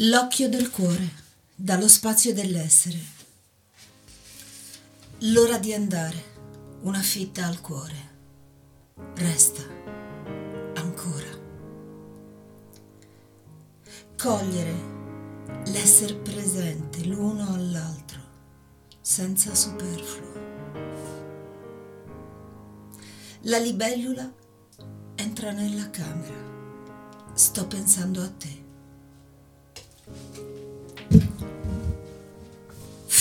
L'occhio del cuore, dallo spazio dell'essere. L'ora di andare, una fitta al cuore. Resta ancora. Cogliere l'esser presente l'uno all'altro, senza superfluo. La libellula entra nella camera. Sto pensando a te.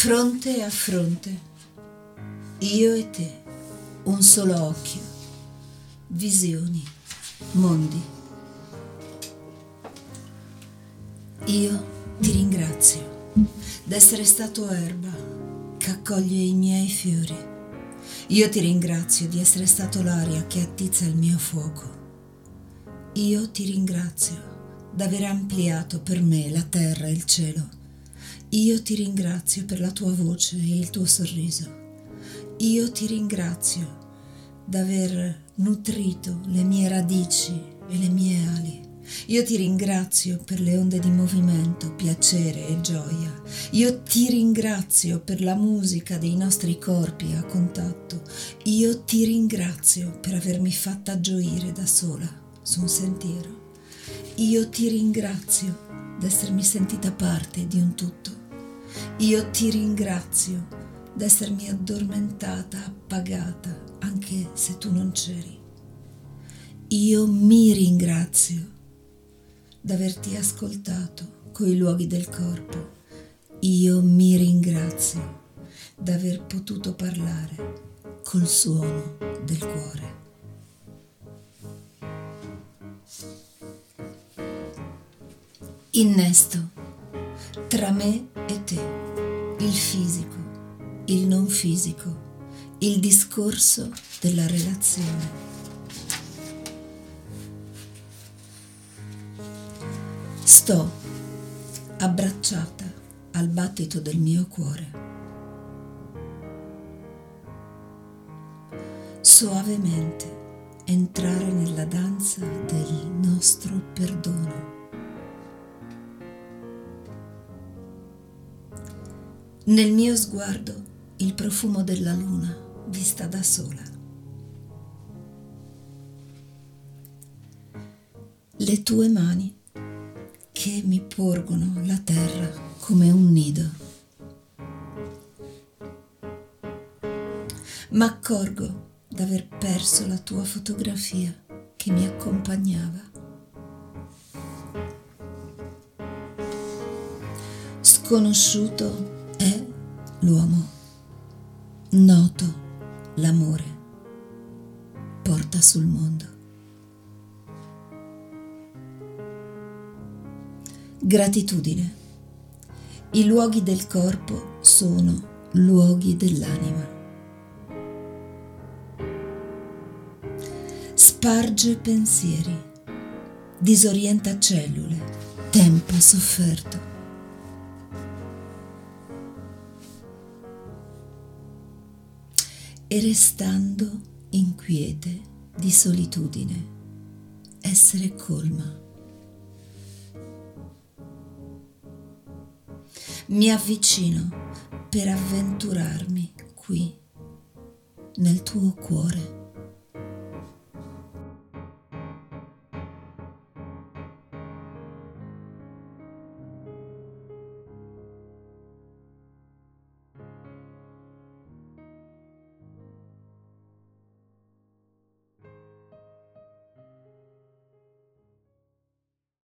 Fronte a fronte, io e te, un solo occhio, visioni, mondi. Io ti ringrazio d'essere stato erba che accoglie i miei fiori. Io ti ringrazio di essere stato l'aria che attizza il mio fuoco. Io ti ringrazio d'aver ampliato per me la terra e il cielo io ti ringrazio per la tua voce e il tuo sorriso. Io ti ringrazio d'aver nutrito le mie radici e le mie ali. Io ti ringrazio per le onde di movimento, piacere e gioia. Io ti ringrazio per la musica dei nostri corpi a contatto. Io ti ringrazio per avermi fatta gioire da sola su un sentiero. Io ti ringrazio d'essermi sentita parte di un tutto. Io ti ringrazio d'essermi addormentata, appagata, anche se tu non c'eri. Io mi ringrazio d'averti ascoltato coi luoghi del corpo. Io mi ringrazio d'aver potuto parlare col suono del cuore. Innesto tra me e te, il fisico, il non fisico, il discorso della relazione. Sto abbracciata al battito del mio cuore. Soavemente entrare nella danza del nostro perdono. Nel mio sguardo il profumo della luna vista da sola. Le tue mani che mi porgono la terra come un nido. Ma accorgo d'aver perso la tua fotografia che mi accompagnava. Sconosciuto l'uomo. Noto l'amore porta sul mondo. Gratitudine. I luoghi del corpo sono luoghi dell'anima. Sparge pensieri, disorienta cellule, tempo sofferto e restando inquiete di solitudine, essere colma. Mi avvicino per avventurarmi qui, nel tuo cuore.